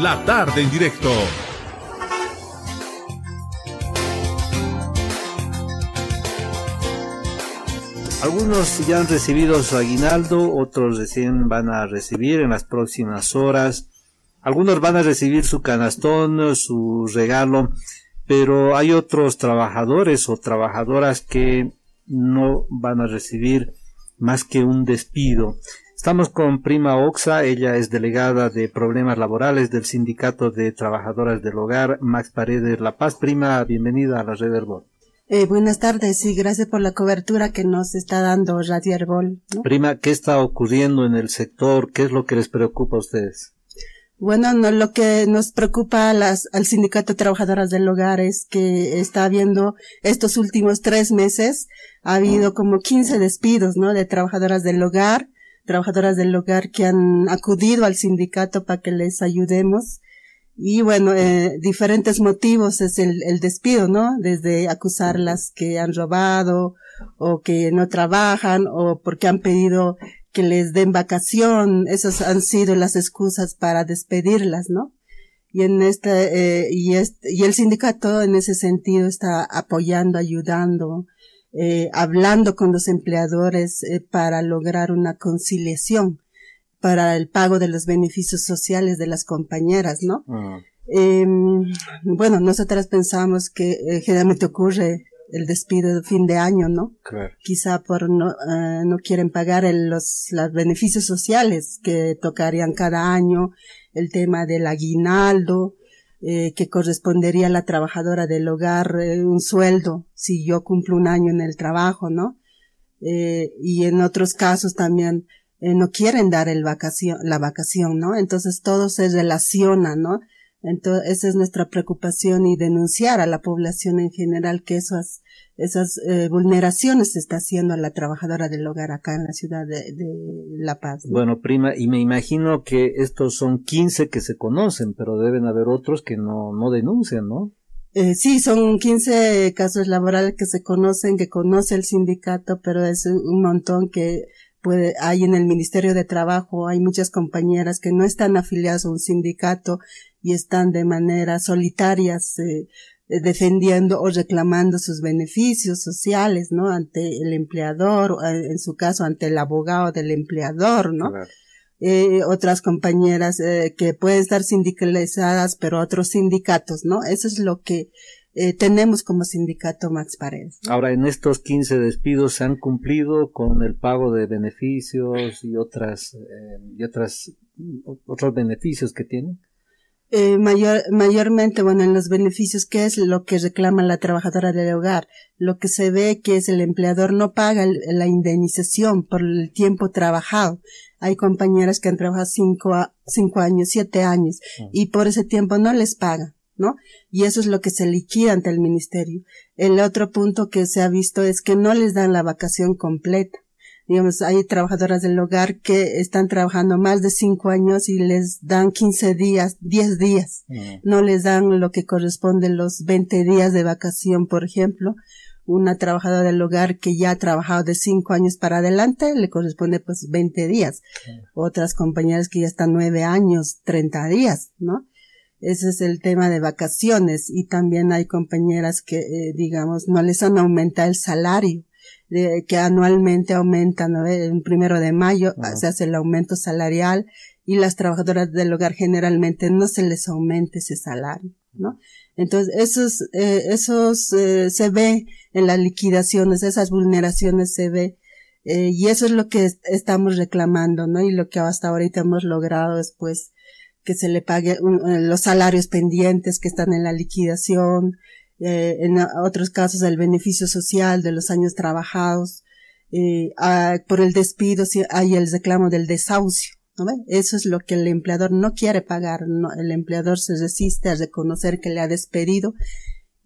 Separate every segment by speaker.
Speaker 1: La tarde en directo.
Speaker 2: Algunos ya han recibido su aguinaldo, otros recién van a recibir en las próximas horas. Algunos van a recibir su canastón, su regalo, pero hay otros trabajadores o trabajadoras que no van a recibir más que un despido. Estamos con Prima Oxa, ella es delegada de problemas laborales del Sindicato de Trabajadoras del Hogar, Max Paredes La Paz. Prima, bienvenida a la Red Herbol.
Speaker 3: Eh, buenas tardes y gracias por la cobertura que nos está dando Radio Herbol.
Speaker 2: Prima, ¿qué está ocurriendo en el sector? ¿Qué es lo que les preocupa a ustedes?
Speaker 3: Bueno, no, lo que nos preocupa las, al Sindicato de Trabajadoras del Hogar es que está habiendo estos últimos tres meses, ha habido como 15 despidos, ¿no? De trabajadoras del hogar, trabajadoras del hogar que han acudido al sindicato para que les ayudemos. Y bueno, eh, diferentes motivos es el, el despido, ¿no? Desde acusarlas que han robado o que no trabajan o porque han pedido que les den vacación, esas han sido las excusas para despedirlas, ¿no? Y en este, eh, y este, y el sindicato en ese sentido está apoyando, ayudando, eh, hablando con los empleadores eh, para lograr una conciliación para el pago de los beneficios sociales de las compañeras, ¿no? Ah. Em, bueno, nosotras pensamos que eh, generalmente ocurre el despido de fin de año, ¿no? Claro. Quizá por no, eh, no quieren pagar los, los beneficios sociales que tocarían cada año, el tema del aguinaldo, eh, que correspondería a la trabajadora del hogar eh, un sueldo si yo cumplo un año en el trabajo, ¿no? Eh, y en otros casos también eh, no quieren dar el vacación, la vacación, ¿no? Entonces todo se relaciona, ¿no? Entonces, esa es nuestra preocupación y denunciar a la población en general que esas, esas eh, vulneraciones se está haciendo a la trabajadora del hogar acá en la ciudad de, La Paz.
Speaker 2: Bueno, prima, y me imagino que estos son 15 que se conocen, pero deben haber otros que no, no denuncian, ¿no?
Speaker 3: Eh, sí, son 15 casos laborales que se conocen, que conoce el sindicato, pero es un montón que puede, hay en el Ministerio de Trabajo, hay muchas compañeras que no están afiliadas a un sindicato y están de manera solitaria eh, defendiendo o reclamando sus beneficios sociales, ¿no? Ante el empleador, en su caso ante el abogado del empleador, ¿no? Eh, otras compañeras eh, que pueden estar sindicalizadas, pero otros sindicatos, ¿no? Eso es lo que eh, tenemos como sindicato Max Paredes.
Speaker 2: Ahora, en estos 15 despidos se han cumplido con el pago de beneficios y otras, eh, y otras, otros beneficios que tienen.
Speaker 3: Eh, mayor, mayormente, bueno, en los beneficios, ¿qué es lo que reclama la trabajadora del hogar? Lo que se ve que es el empleador no paga la indemnización por el tiempo trabajado. Hay compañeras que han trabajado cinco, cinco años, siete años, mm. y por ese tiempo no les paga, ¿no? Y eso es lo que se liquida ante el ministerio. El otro punto que se ha visto es que no les dan la vacación completa digamos, hay trabajadoras del hogar que están trabajando más de cinco años y les dan 15 días, 10 días. Mm. No les dan lo que corresponde los 20 días de vacación, por ejemplo. Una trabajadora del hogar que ya ha trabajado de cinco años para adelante le corresponde pues 20 días. Otras compañeras que ya están nueve años, 30 días, ¿no? Ese es el tema de vacaciones y también hay compañeras que, eh, digamos, no les han aumentado el salario de, que anualmente aumentan, ¿no? En primero de mayo se hace el aumento salarial y las trabajadoras del hogar generalmente no se les aumenta ese salario, ¿no? Entonces, esos, eh, esos eh, se ve en las liquidaciones, esas vulneraciones se ve, eh, y eso es lo que estamos reclamando, ¿no? Y lo que hasta ahorita hemos logrado es, pues, que se le pague eh, los salarios pendientes que están en la liquidación, en otros casos el beneficio social de los años trabajados, eh, por el despido si hay el reclamo del desahucio. ¿No Eso es lo que el empleador no quiere pagar. No, el empleador se resiste a reconocer que le ha despedido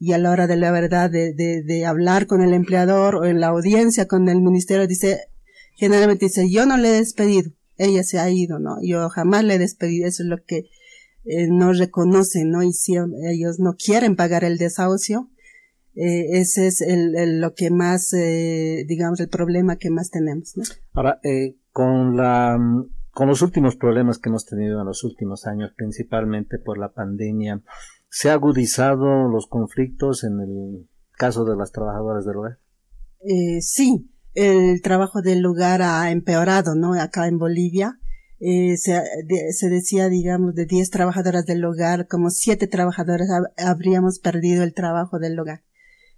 Speaker 3: y a la hora de la verdad de, de, hablar con el empleador o en la audiencia con el ministerio dice, generalmente dice, yo no le he despedido, ella se ha ido, ¿no? Yo jamás le he despedido, eso es lo que eh, no reconocen, ¿no? Y si ellos no quieren pagar el desahucio, eh, ese es el, lo que más, eh, digamos, el problema que más tenemos, ¿no?
Speaker 2: Ahora, con la, con los últimos problemas que hemos tenido en los últimos años, principalmente por la pandemia, ¿se han agudizado los conflictos en el caso de las trabajadoras del hogar?
Speaker 3: Eh, sí, el trabajo del lugar ha empeorado, ¿no? Acá en Bolivia. Eh, se, se, decía, digamos, de 10 trabajadoras del hogar, como 7 trabajadoras habríamos perdido el trabajo del hogar,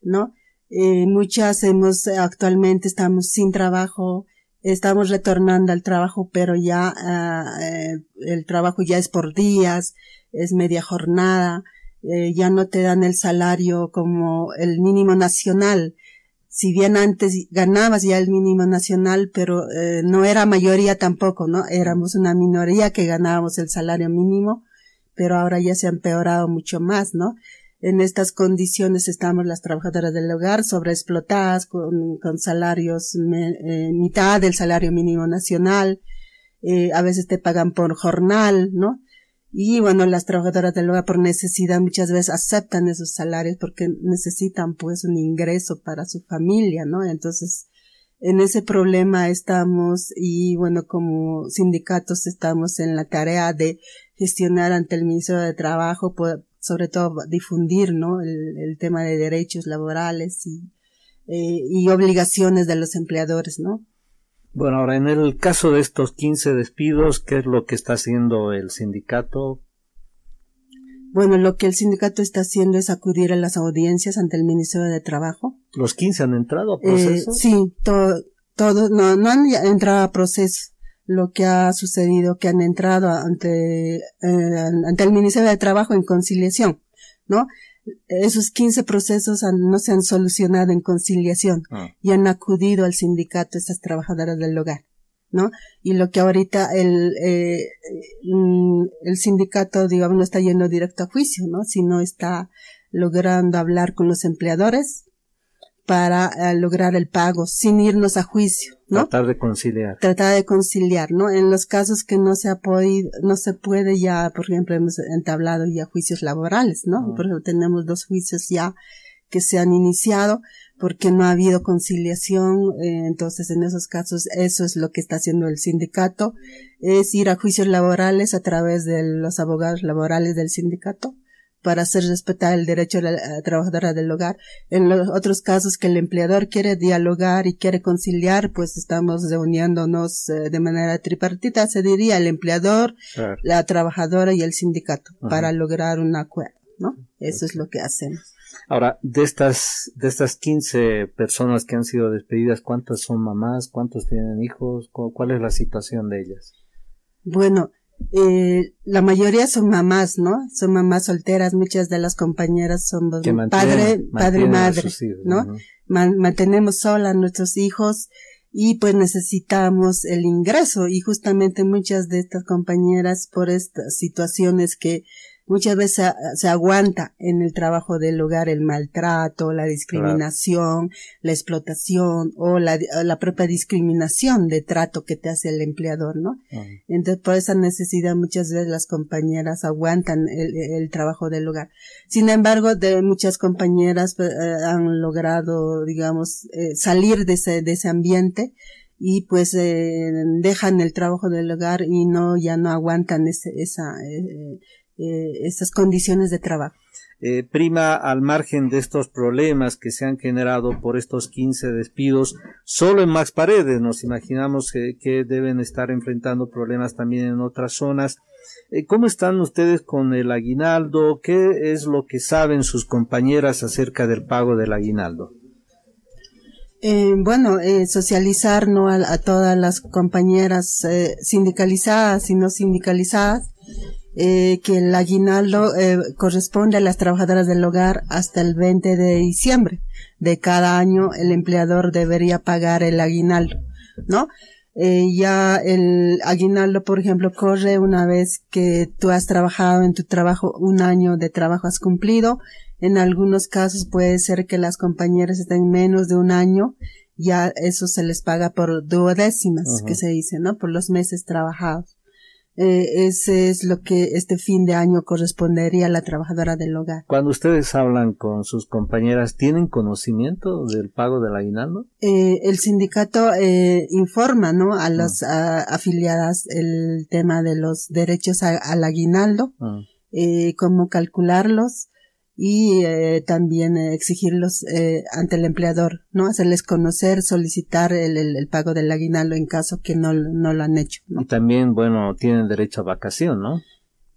Speaker 3: ¿no? Eh, muchas hemos, actualmente estamos sin trabajo, estamos retornando al trabajo, pero ya uh, eh, el trabajo ya es por días, es media jornada, eh, ya no te dan el salario como el mínimo nacional. Si bien antes ganabas ya el mínimo nacional, pero eh, no era mayoría tampoco, ¿no? Éramos una minoría que ganábamos el salario mínimo, pero ahora ya se ha empeorado mucho más, ¿no? En estas condiciones estamos las trabajadoras del hogar sobreexplotadas con, con salarios eh, mitad del salario mínimo nacional, eh, a veces te pagan por jornal, ¿no? Y bueno, las trabajadoras del hogar por necesidad muchas veces aceptan esos salarios porque necesitan pues un ingreso para su familia, ¿no? Entonces, en ese problema estamos y bueno, como sindicatos estamos en la tarea de gestionar ante el Ministerio de Trabajo sobre todo difundir, ¿no? El, tema de derechos laborales y, eh, y obligaciones de los empleadores, ¿no?
Speaker 2: Bueno, ahora en el caso de estos 15 despidos, ¿qué es lo que está haciendo el sindicato?
Speaker 3: Bueno, lo que el sindicato está haciendo es acudir a las audiencias ante el Ministerio de Trabajo.
Speaker 2: ¿Los 15 han entrado a proceso?
Speaker 3: Eh, sí, todos no, no han entrado a proceso lo que ha sucedido, que han entrado ante, eh, ante el Ministerio de Trabajo en conciliación, ¿no? Esos 15 procesos no se han solucionado en conciliación ah. y han acudido al sindicato estas trabajadoras del hogar, ¿no? Y lo que ahorita el, eh, mm, el sindicato, digamos, no está yendo directo a juicio, ¿no? Sino está logrando hablar con los empleadores, para eh, lograr el pago sin irnos a juicio, ¿no?
Speaker 2: Tratar de conciliar.
Speaker 3: Tratar de conciliar, ¿no? En los casos que no se ha podido, no se puede ya, por ejemplo, hemos entablado ya juicios laborales, ¿no? Por ejemplo, tenemos dos juicios ya que se han iniciado porque no ha habido conciliación, eh, entonces en esos casos eso es lo que está haciendo el sindicato, es ir a juicios laborales a través de los abogados laborales del sindicato para hacer respetar el derecho de la trabajadora del hogar. En los otros casos que el empleador quiere dialogar y quiere conciliar, pues estamos reuniéndonos eh, de manera tripartita, se diría el empleador, la trabajadora y el sindicato, para lograr un acuerdo, ¿no? Eso es lo que hacemos.
Speaker 2: Ahora, de estas, de estas 15 personas que han sido despedidas, ¿cuántas son mamás? ¿Cuántos tienen hijos? ¿Cuál es la situación de ellas?
Speaker 3: Bueno, eh, la mayoría son mamás, ¿no? Son mamás solteras, muchas de las compañeras son padre, padre y madre, ¿no? mantenemos sola a nuestros hijos y pues necesitamos el ingreso y justamente muchas de estas compañeras por estas situaciones que muchas veces se, aguanta en el trabajo del hogar el maltrato, la discriminación, la explotación o la, la, propia discriminación de trato que te hace el empleador, ¿no? Entonces, por esa necesidad muchas veces las compañeras aguantan el, el trabajo del hogar. Sin embargo, de muchas compañeras eh, han logrado, digamos, eh, salir de ese, de ese ambiente y pues eh, dejan el trabajo del hogar y no ya no aguantan ese, esa eh, eh, estas condiciones de trabajo.
Speaker 2: Eh, prima, al margen de estos problemas que se han generado por estos 15 despidos, solo en Max Paredes nos imaginamos que, deben estar enfrentando problemas también en otras zonas. Eh, ¿Cómo están ustedes con el aguinaldo? ¿Qué es lo que saben sus compañeras acerca del pago del aguinaldo?
Speaker 3: bueno, socializar ¿no? a, todas las compañeras sindicalizadas y no sindicalizadas eh, que el aguinaldo eh, corresponde a las trabajadoras del hogar hasta el 20 de diciembre de cada año el empleador debería pagar el aguinaldo, ¿no? Eh, ya el aguinaldo, por ejemplo, corre una vez que tú has trabajado en tu trabajo, un año de trabajo has cumplido. En algunos casos puede ser que las compañeras estén menos de un año, ya eso se les paga por duodécimas, que se dice, ¿no? Por los meses trabajados. Eh, ese es lo que este fin de año correspondería a la trabajadora del hogar.
Speaker 2: Cuando ustedes hablan con sus compañeras, ¿tienen conocimiento del pago del aguinaldo?
Speaker 3: Eh, el sindicato eh, informa ¿no? a las ah. afiliadas el tema de los derechos al aguinaldo, ah. eh, cómo calcularlos, y eh, también eh, exigirlos eh, ante el empleador, ¿no? Hacerles conocer, solicitar el, el, pago del aguinaldo en caso que no, no lo han hecho.
Speaker 2: Y también, bueno, tienen derecho a vacación, ¿no?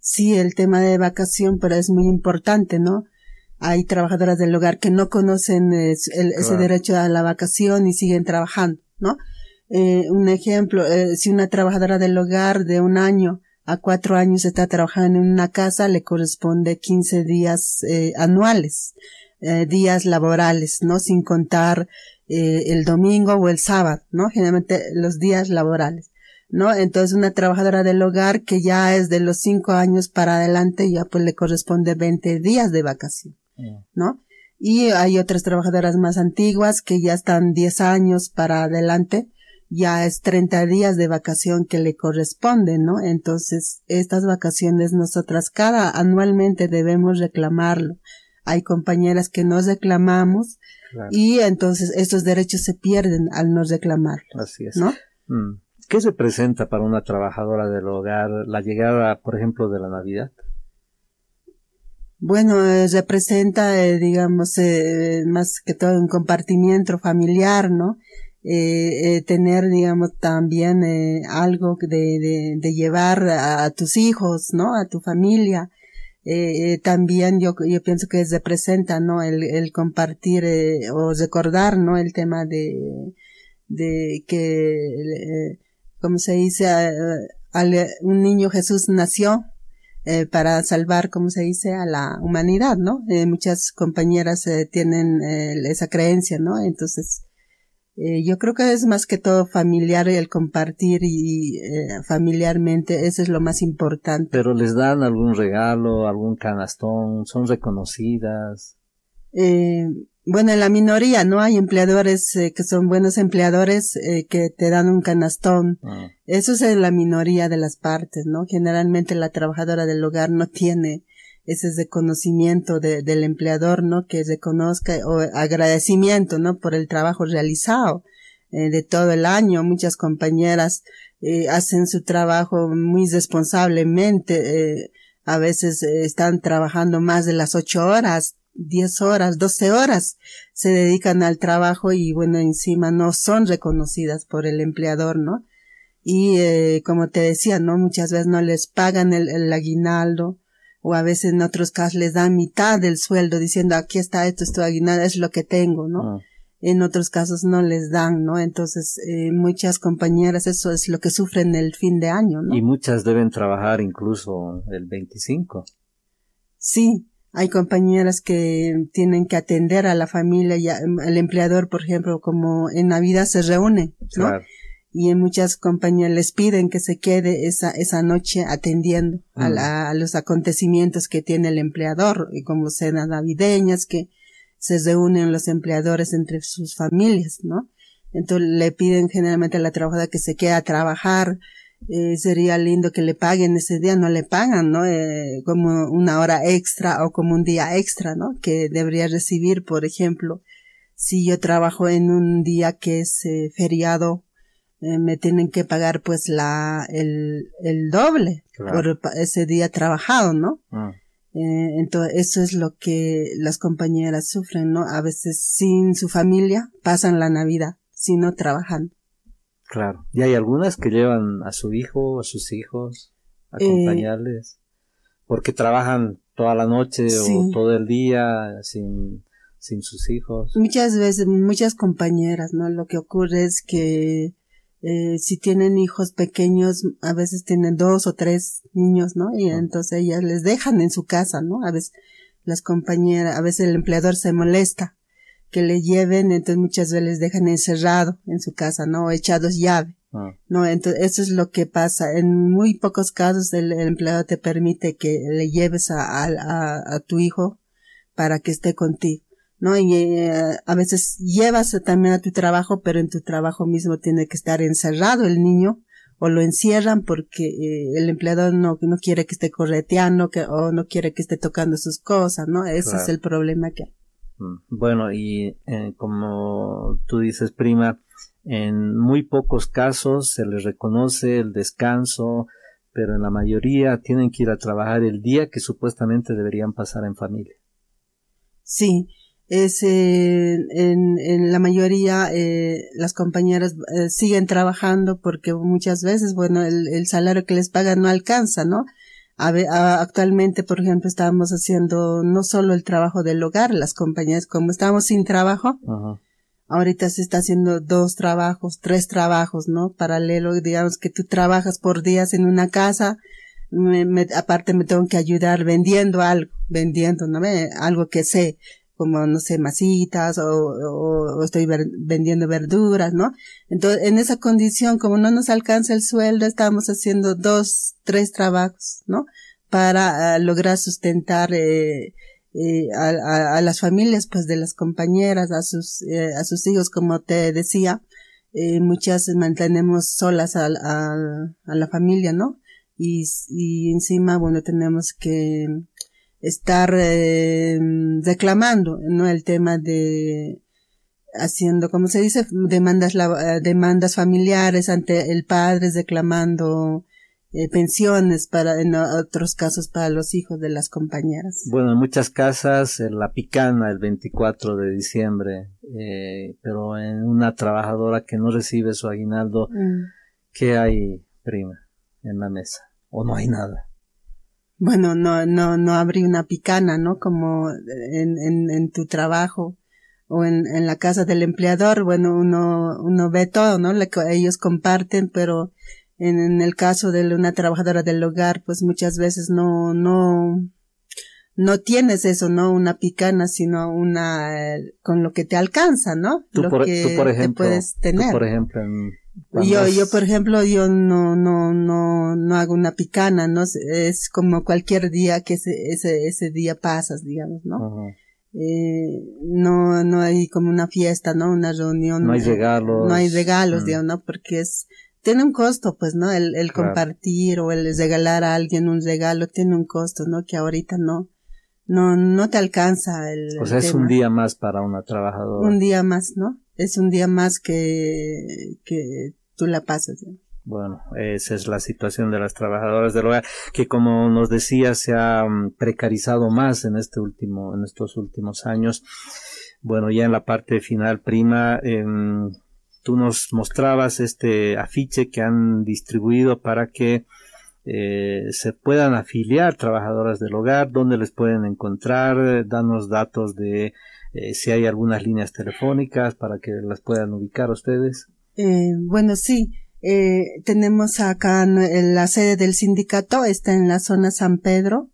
Speaker 3: Sí, el tema de vacación, pero es muy importante, ¿no? Hay trabajadoras del hogar que no conocen ese derecho a la vacación y siguen trabajando, ¿no? un ejemplo, si una trabajadora del hogar de un año a cuatro años está trabajando en una casa, le corresponde 15 días eh, anuales, eh, días laborales, ¿no? Sin contar eh, el domingo o el sábado, ¿no? Generalmente los días laborales, ¿no? Entonces una trabajadora del hogar que ya es de los cinco años para adelante, ya pues le corresponde 20 días de vacación, ¿no? Y hay otras trabajadoras más antiguas que ya están 10 años para adelante, ya es 30 días de vacación que le corresponden, ¿no? Entonces, estas vacaciones nosotras cada anualmente debemos reclamarlo. Hay compañeras que nos reclamamos y entonces estos derechos se pierden al no reclamarlo. Así es. ¿no?
Speaker 2: Mm. ¿Qué se presenta para una trabajadora del hogar la llegada, por ejemplo, de la Navidad?
Speaker 3: Bueno, eh, representa, eh, digamos, eh, más que todo un compartimiento familiar, ¿no? Eh, eh, tener, digamos, también eh, algo de, de, llevar a, tus hijos, ¿no? A tu familia. Eh, también yo, yo pienso que representa, ¿no? El, el compartir o recordar, ¿no? El tema de, de que, como se dice, un niño Jesús nació, para salvar, como se dice, a la humanidad, ¿no? muchas compañeras tienen esa creencia, ¿no? Entonces, eh, yo creo que es más que todo familiar el compartir y eh, familiarmente, eso es lo más importante.
Speaker 2: Pero les dan algún regalo, algún canastón, son reconocidas.
Speaker 3: Eh, bueno, en la minoría, ¿no? Hay empleadores eh, que son buenos empleadores eh, que te dan un canastón. Ah. Eso es en la minoría de las partes, ¿no? Generalmente la trabajadora del hogar no tiene ese reconocimiento de, del empleador, ¿no? Que reconozca o agradecimiento, ¿no? Por el trabajo realizado eh, de todo el año. Muchas compañeras eh, hacen su trabajo muy responsablemente. Eh, a veces eh, están trabajando más de las ocho horas, diez horas, doce horas. Se dedican al trabajo y bueno, encima no son reconocidas por el empleador, ¿no? Y eh, como te decía, ¿no? Muchas veces no les pagan el, el aguinaldo o a veces en otros casos les dan mitad del sueldo diciendo aquí está esto, esto aguinaldo, es lo que tengo, ¿no? Ah. En otros casos no les dan, ¿no? Entonces, eh, muchas compañeras, eso es lo que sufren el fin de año, ¿no?
Speaker 2: Y muchas deben trabajar incluso el 25.
Speaker 3: Sí, hay compañeras que tienen que atender a la familia y al empleador, por ejemplo, como en Navidad se reúnen, ¿no? Claro y en muchas compañías les piden que se quede esa, esa noche atendiendo a, mm. a, los acontecimientos que tiene el empleador, y como cenas navideñas, que se reúnen los empleadores entre sus familias, ¿no? Entonces le piden generalmente a la trabajadora que se quede a trabajar, eh, sería lindo que le paguen ese día, no le pagan, ¿no? Eh, como una hora extra o como un día extra, ¿no? Que debería recibir, por ejemplo, si yo trabajo en un día que es eh, feriado eh, me tienen que pagar pues la, el, el doble por ese día trabajado, ¿no? Ah. Eh, entonces, eso es lo que las compañeras sufren, ¿no? A veces sin su familia pasan la Navidad, si no trabajan.
Speaker 2: Claro. Y hay algunas que llevan a su hijo, a sus hijos, a eh, acompañarles, porque trabajan toda la noche o todo el día sin, sin sus hijos.
Speaker 3: Muchas veces, muchas compañeras, ¿no? Lo que ocurre es que eh, si tienen hijos pequeños, a veces tienen dos o tres niños, ¿no? Y entonces ellas les dejan en su casa, ¿no? A veces las compañeras, a veces el empleador se molesta que le lleven, entonces muchas veces les dejan encerrado en su casa, ¿no? O echados llave. Ah. No, entonces eso es lo que pasa. En muy pocos casos el, empleador te permite que le lleves a, a, a tu hijo para que esté contigo. ¿No? Y eh, a veces llevas también a tu trabajo, pero en tu trabajo mismo tiene que estar encerrado el niño o lo encierran porque eh, el empleador no, no quiere que esté correteando que, o no quiere que esté tocando sus cosas, ¿no? Ese es el problema que hay.
Speaker 2: Mm, bueno, y eh, como tú dices, prima, en muy pocos casos se les reconoce el descanso, pero en la mayoría tienen que ir a trabajar el día que supuestamente deberían pasar en familia.
Speaker 3: Sí, es eh, en, en, la mayoría eh, las compañeras eh, siguen trabajando porque muchas veces, bueno, el, el, salario que les pagan no alcanza, ¿no? A, actualmente, por ejemplo, estábamos haciendo no solo el trabajo del hogar, las compañías, como estamos sin trabajo, ahorita se está haciendo dos trabajos, tres trabajos, ¿no? Paralelo, digamos que tú trabajas por días en una casa, me, aparte me tengo que ayudar vendiendo algo, vendiendo, ¿no? Algo que sé, como, no sé, masitas o, o, estoy vendiendo verduras, ¿no? Entonces, en esa condición, como no nos alcanza el sueldo, estamos haciendo dos, tres trabajos, ¿no? Para ah, lograr sustentar eh, eh, a, a, las familias, pues, de las compañeras, a sus, eh, a sus hijos, como te decía, eh, muchas mantenemos solas a, a, a la familia, ¿no? Y, y encima, bueno, tenemos que estar eh, reclamando, ¿no? El tema de haciendo, como se dice, demandas, eh, demandas familiares ante el padre, reclamando eh, pensiones para, en otros casos para los hijos de las compañeras.
Speaker 2: Bueno, en muchas casas la picana el 24 de diciembre, eh, pero en una trabajadora que no recibe su aguinaldo, mm. ¿qué hay, prima, en la mesa? ¿O no hay nada?
Speaker 3: Bueno, no, no, no abrí una picana, ¿no? Como en, en, en tu trabajo o en, en la casa del empleador, bueno, uno, uno ve todo, ¿no? que ellos comparten, pero en, en, el caso de una trabajadora del hogar, pues muchas veces no, no, no tienes eso, ¿no? Una picana, sino una, eh, con lo que te alcanza, ¿no?
Speaker 2: lo
Speaker 3: que
Speaker 2: por ejemplo, puedes tener. por ejemplo, en
Speaker 3: yo, yo, por ejemplo, yo no, no, no, no hago una picana, ¿no? Es como cualquier día que ese, ese, ese día pasas, digamos, ¿no? Eh, no, no hay como una fiesta, ¿no? Una reunión.
Speaker 2: No hay regalos.
Speaker 3: No hay regalos, mm. digamos, ¿no? Porque es, tiene un costo, pues, ¿no? El, el compartir o el regalar a alguien un regalo tiene un costo, ¿no? Que ahorita no, no, no te alcanza el.
Speaker 2: O sea, es un día más para una trabajadora.
Speaker 3: Un día más, ¿no? Es un día más que, que tú la pasas.
Speaker 2: Bueno, esa es la situación de las trabajadoras del hogar, que como nos decía, se ha mm, precarizado más en este último, en estos últimos años. Bueno, ya en la parte final, prima, em, tú nos mostrabas este afiche que han distribuido para que eh, se puedan afiliar trabajadoras del hogar, dónde les pueden encontrar, danos datos de eh, si hay algunas líneas telefónicas para que las puedan ubicar ustedes.
Speaker 3: Eh, bueno, sí. Eh, tenemos acá en la sede del sindicato, está en la zona San Pedro,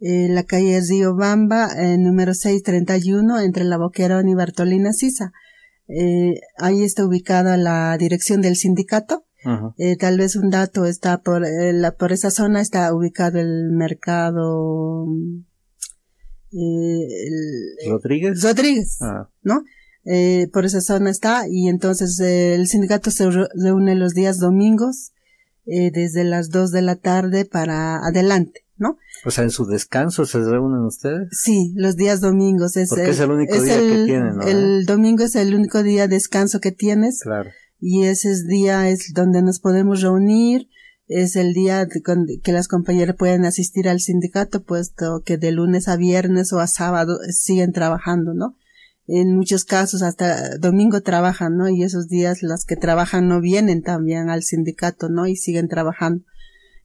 Speaker 3: eh, la calle Río Bamba, número 631, entre La Boquerón y Bartolina Sisa. Ahí está ubicada la dirección del sindicato. Eh, tal vez un dato está por, eh, la, por esa zona está ubicado el mercado
Speaker 2: el, Rodríguez.
Speaker 3: Rodríguez, ah. ¿no? eh, por esa zona está y entonces eh, el sindicato se reúne los días domingos eh, desde las dos de la tarde para adelante, ¿no?
Speaker 2: O sea, en su descanso se reúnen ustedes.
Speaker 3: Sí, los días domingos es,
Speaker 2: Porque es el único día que tienen, ¿no?
Speaker 3: El domingo es el único día de descanso que tienes.
Speaker 2: Claro.
Speaker 3: Y ese día es donde nos podemos reunir. Es el día que las compañeras pueden asistir al sindicato, puesto que de lunes a viernes o a sábado siguen trabajando, ¿no? en muchos casos hasta domingo trabajan, ¿no? Y esos días las que trabajan no vienen también al sindicato, ¿no? Y siguen trabajando.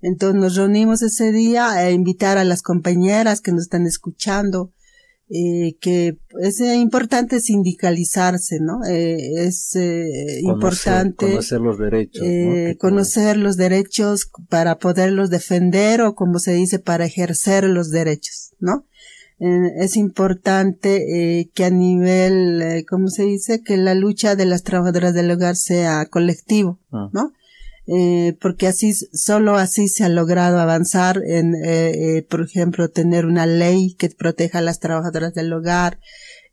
Speaker 3: Entonces nos reunimos ese día a invitar a las compañeras que nos están escuchando, eh, que es importante sindicalizarse, ¿no? Eh, es eh, importante
Speaker 2: conocer los derechos,
Speaker 3: eh, conocer los derechos para poderlos defender o como se dice para ejercer los derechos, ¿no? es importante eh, que a nivel, eh, ¿cómo se dice? Que la lucha de las trabajadoras del hogar sea colectivo, ah. ¿no? Eh, porque así, solo así se ha logrado avanzar en, eh, eh, por ejemplo, tener una ley que proteja a las trabajadoras del hogar,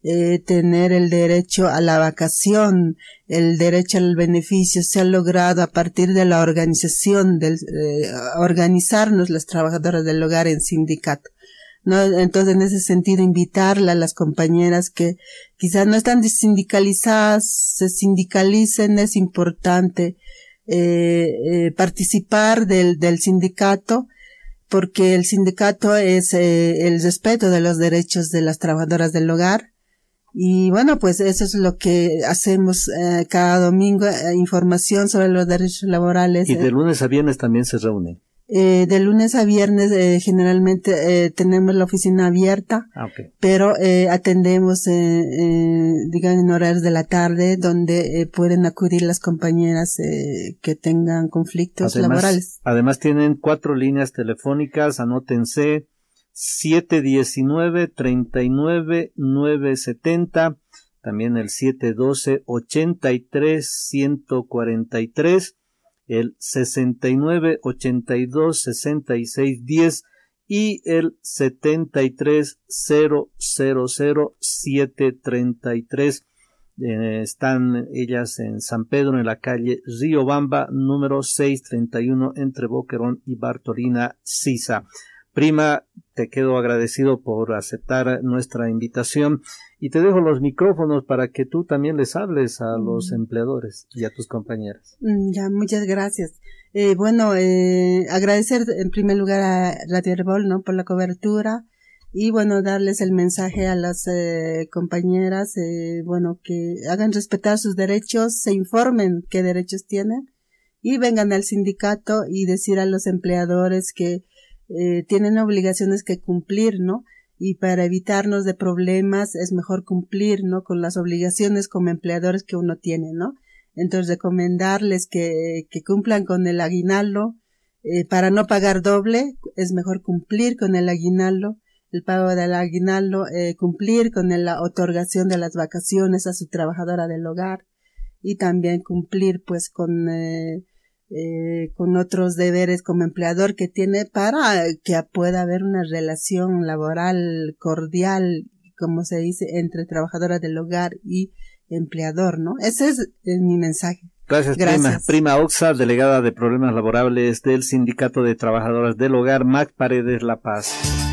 Speaker 3: eh, tener el derecho a la vacación, el derecho al beneficio se ha logrado a partir de la organización, del, eh, organizarnos las trabajadoras del hogar en sindicato. Entonces, en ese sentido, invitarla a las compañeras que quizás no están sindicalizadas, se sindicalicen, es importante eh, eh, participar del, del sindicato, porque el sindicato es eh, el respeto de los derechos de las trabajadoras del hogar. Y bueno, pues eso es lo que hacemos eh, cada domingo, eh, información sobre los derechos laborales.
Speaker 2: Y de lunes a viernes también se reúnen.
Speaker 3: Eh, de lunes a viernes eh, generalmente eh, tenemos la oficina abierta,
Speaker 2: Ah,
Speaker 3: pero eh, atendemos, eh, eh, digamos, en horarios de la tarde donde pueden acudir las compañeras eh, que tengan conflictos laborales.
Speaker 2: además tienen cuatro líneas telefónicas, anótense 719-39-970, también el 712-83-143, el 69 82 66 10 y el 73 000 733. Eh, están ellas en San Pedro, en la calle Río Bamba, número 631, entre Boquerón y Bartolina Sisa. Prima, te quedo agradecido por aceptar nuestra invitación y te dejo los micrófonos para que tú también les hables a los empleadores y a tus compañeras.
Speaker 3: Mm, Ya, muchas gracias. Eh, bueno, eh, agradecer en primer lugar a Radio Herbol, ¿no? Por la cobertura y bueno, darles el mensaje a las eh, compañeras, eh, bueno, que hagan respetar sus derechos, se informen qué derechos tienen y vengan al sindicato y decir a los empleadores que eh, tienen obligaciones que cumplir, ¿no? Y para evitarnos de problemas es mejor cumplir, ¿no? Con las obligaciones como empleadores que uno tiene, ¿no? Entonces recomendarles que, que cumplan con el aguinaldo, eh, para no pagar doble, es mejor cumplir con el aguinaldo, el pago del aguinaldo, eh, cumplir con la otorgación de las vacaciones a su trabajadora del hogar y también cumplir pues con eh, eh, con otros deberes como empleador que tiene para que pueda haber una relación laboral cordial, como se dice, entre trabajadora del hogar y empleador, ¿no? Ese es, es mi mensaje.
Speaker 2: Gracias,
Speaker 3: Gracias.
Speaker 2: prima. Prima Oxa, delegada de problemas laborables del Sindicato de Trabajadoras del Hogar, MAC Paredes La Paz.